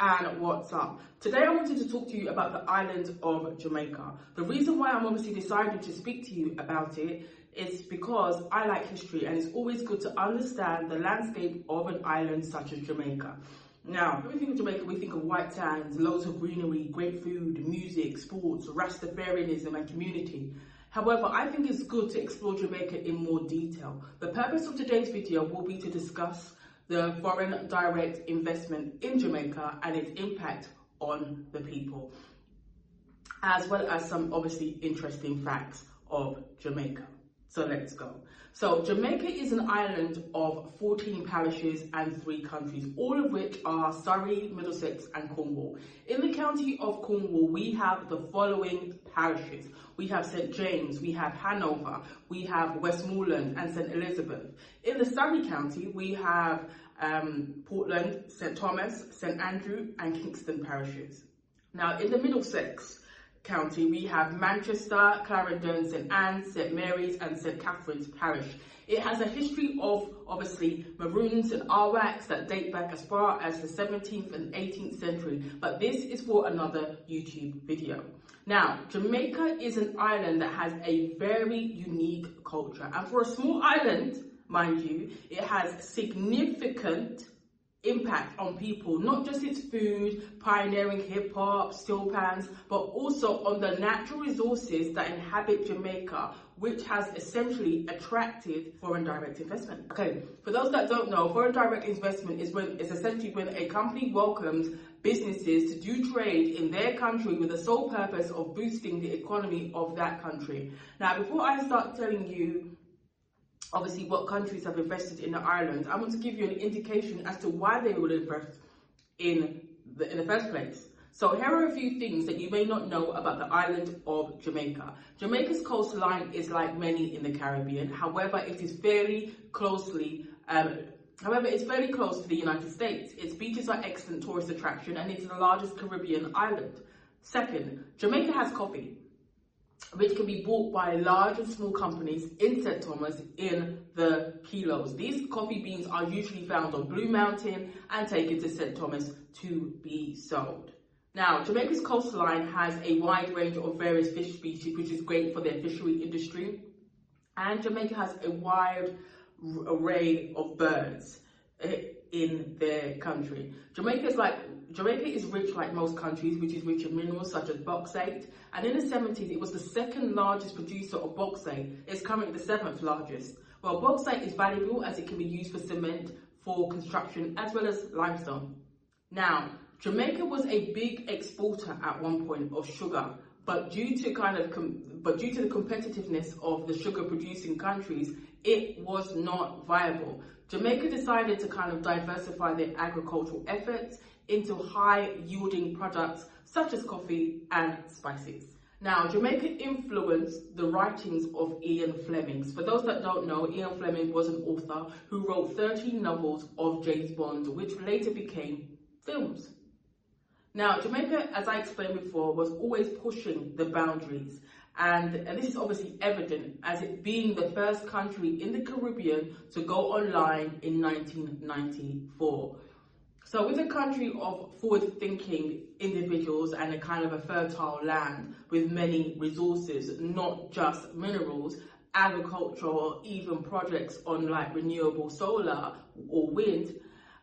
and what's up? Today I wanted to talk to you about the island of Jamaica. The reason why I'm obviously deciding to speak to you about it is because I like history and it's always good to understand the landscape of an island such as Jamaica. Now, when we think of Jamaica, we think of white sands, loads of greenery, great food, music, sports, Rastafarianism and community. However, I think it's good to explore Jamaica in more detail. The purpose of today's video will be to discuss the foreign direct investment in Jamaica and its impact on the people, as well as some obviously interesting facts of Jamaica. So let's go. So Jamaica is an island of 14 parishes and three countries, all of which are Surrey, Middlesex and Cornwall. In the county of Cornwall, we have the following parishes. We have St James, we have Hanover, we have Westmoreland and St Elizabeth. In the Surrey County, we have um, Portland, St Thomas, St Andrew and Kingston parishes. Now in the Middlesex, County, we have Manchester, Clarendon, St Anne's, St Mary's and St Catherine's Parish. It has a history of, obviously, Maroons and Arawaks that date back as far as the 17th and 18th century, but this is for another YouTube video. Now, Jamaica is an island that has a very unique culture, and for a small island, mind you, it has significant impact on people, not just its food, pioneering hip hop, steel pans, but also on the natural resources that inhabit Jamaica, which has essentially attracted foreign direct investment. Okay, for those that don't know, foreign direct investment is when it's essentially when a company welcomes businesses to do trade in their country with the sole purpose of boosting the economy of that country. Now, before I start telling you obviously what countries have invested in the island, I want to give you an indication as to why they would invest in the, in the first place. So here are a few things that you may not know about the island of Jamaica. Jamaica's coastline is like many in the Caribbean. However, it is very closely um, However, it's very close to the United States. Its beaches are excellent tourist attraction and it's the largest Caribbean island. Second, Jamaica has coffee which can be bought by large and small companies in St. Thomas in the kilos. These coffee beans are usually found on Blue Mountain and taken to St. Thomas to be sold. Now, Jamaica's coastline has a wide range of various fish species, which is great for their fishery industry. And Jamaica has a wide array of birds eh, in their country. Jamaica is like Jamaica is rich like most countries, which is rich in minerals such as bauxite. And in the 70s, it was the second largest producer of bauxite. It's currently the seventh largest. Well, bauxite is valuable as it can be used for cement, for construction, as well as limestone. Now, Jamaica was a big exporter at one point of sugar, but due to kind of but due to the competitiveness of the sugar producing countries, it was not viable. Jamaica decided to kind of diversify their agricultural efforts into high yielding products such as coffee and spices. Now, Jamaica influenced the writings of Ian Fleming. For those that don't know, Ian Fleming was an author who wrote 13 novels of James Bond, which later became films. Now, Jamaica, as I explained before, was always pushing the boundaries. And, this is obviously evident as it being the first country in the Caribbean to go online in 1994. So with a country of forward-thinking individuals and a kind of a fertile land with many resources, not just minerals, agriculture or even projects on like renewable solar or wind,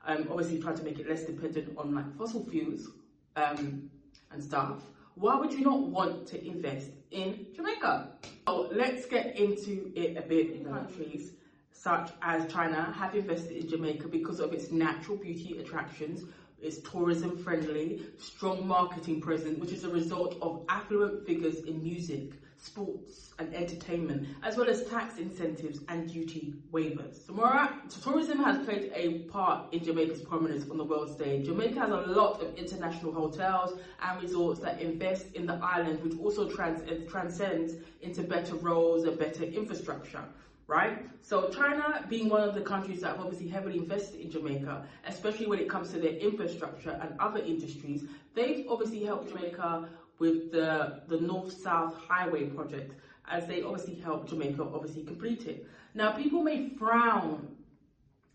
um, obviously trying to make it less dependent on like fossil fuels um, and stuff, why would you not want to invest in Jamaica? So let's get into it a bit countries such as China have invested in Jamaica because of its natural beauty attractions, its tourism friendly, strong marketing presence, which is a result of affluent figures in music, sports and entertainment, as well as tax incentives and duty waivers. So, tourism has played a part in Jamaica's prominence on the world stage. Jamaica has a lot of international hotels and resorts that invest in the island, which also trans transcends into better roads and better infrastructure right? So China being one of the countries that have obviously heavily invested in Jamaica, especially when it comes to their infrastructure and other industries, they've obviously helped Jamaica with the, the North-South Highway project, as they obviously helped Jamaica obviously complete it. Now, people may frown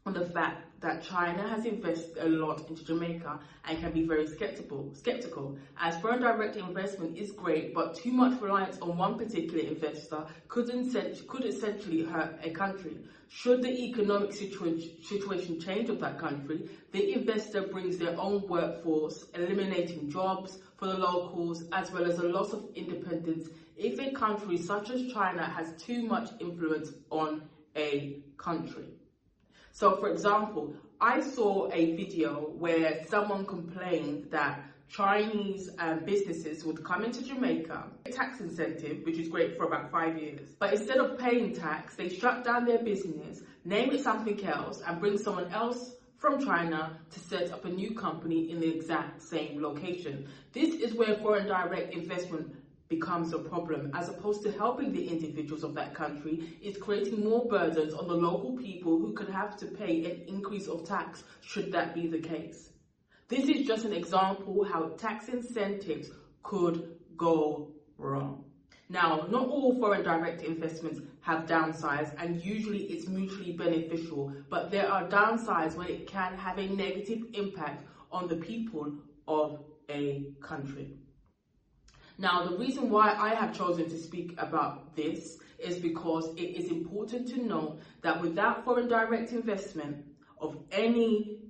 on the fact that China has invested a lot into Jamaica and can be very skeptical. Skeptical, as foreign direct investment is great, but too much reliance on one particular investor could, could essentially hurt a country. Should the economic situa situation change of that country, the investor brings their own workforce, eliminating jobs for the locals, as well as a loss of independence if a country such as China has too much influence on a country. So, for example, I saw a video where someone complained that Chinese um, businesses would come into Jamaica, a tax incentive, which is great for about five years. But instead of paying tax, they shut down their business, name it something else, and bring someone else from China to set up a new company in the exact same location. This is where foreign direct investment becomes a problem. As opposed to helping the individuals of that country it's creating more burdens on the local people who could have to pay an increase of tax should that be the case. This is just an example how tax incentives could go wrong. Now not all foreign direct investments have downsides and usually it's mutually beneficial but there are downsides when it can have a negative impact on the people of a country now, the reason why I have chosen to speak about this is because it is important to know that without foreign direct investment of any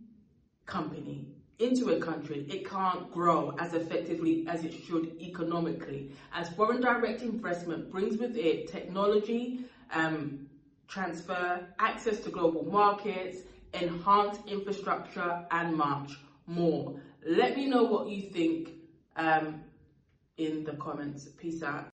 company into a country, it can't grow as effectively as it should economically. As foreign direct investment brings with it technology, um, transfer, access to global markets, enhanced infrastructure, and much more. Let me know what you think. Um, in the comments. Peace out.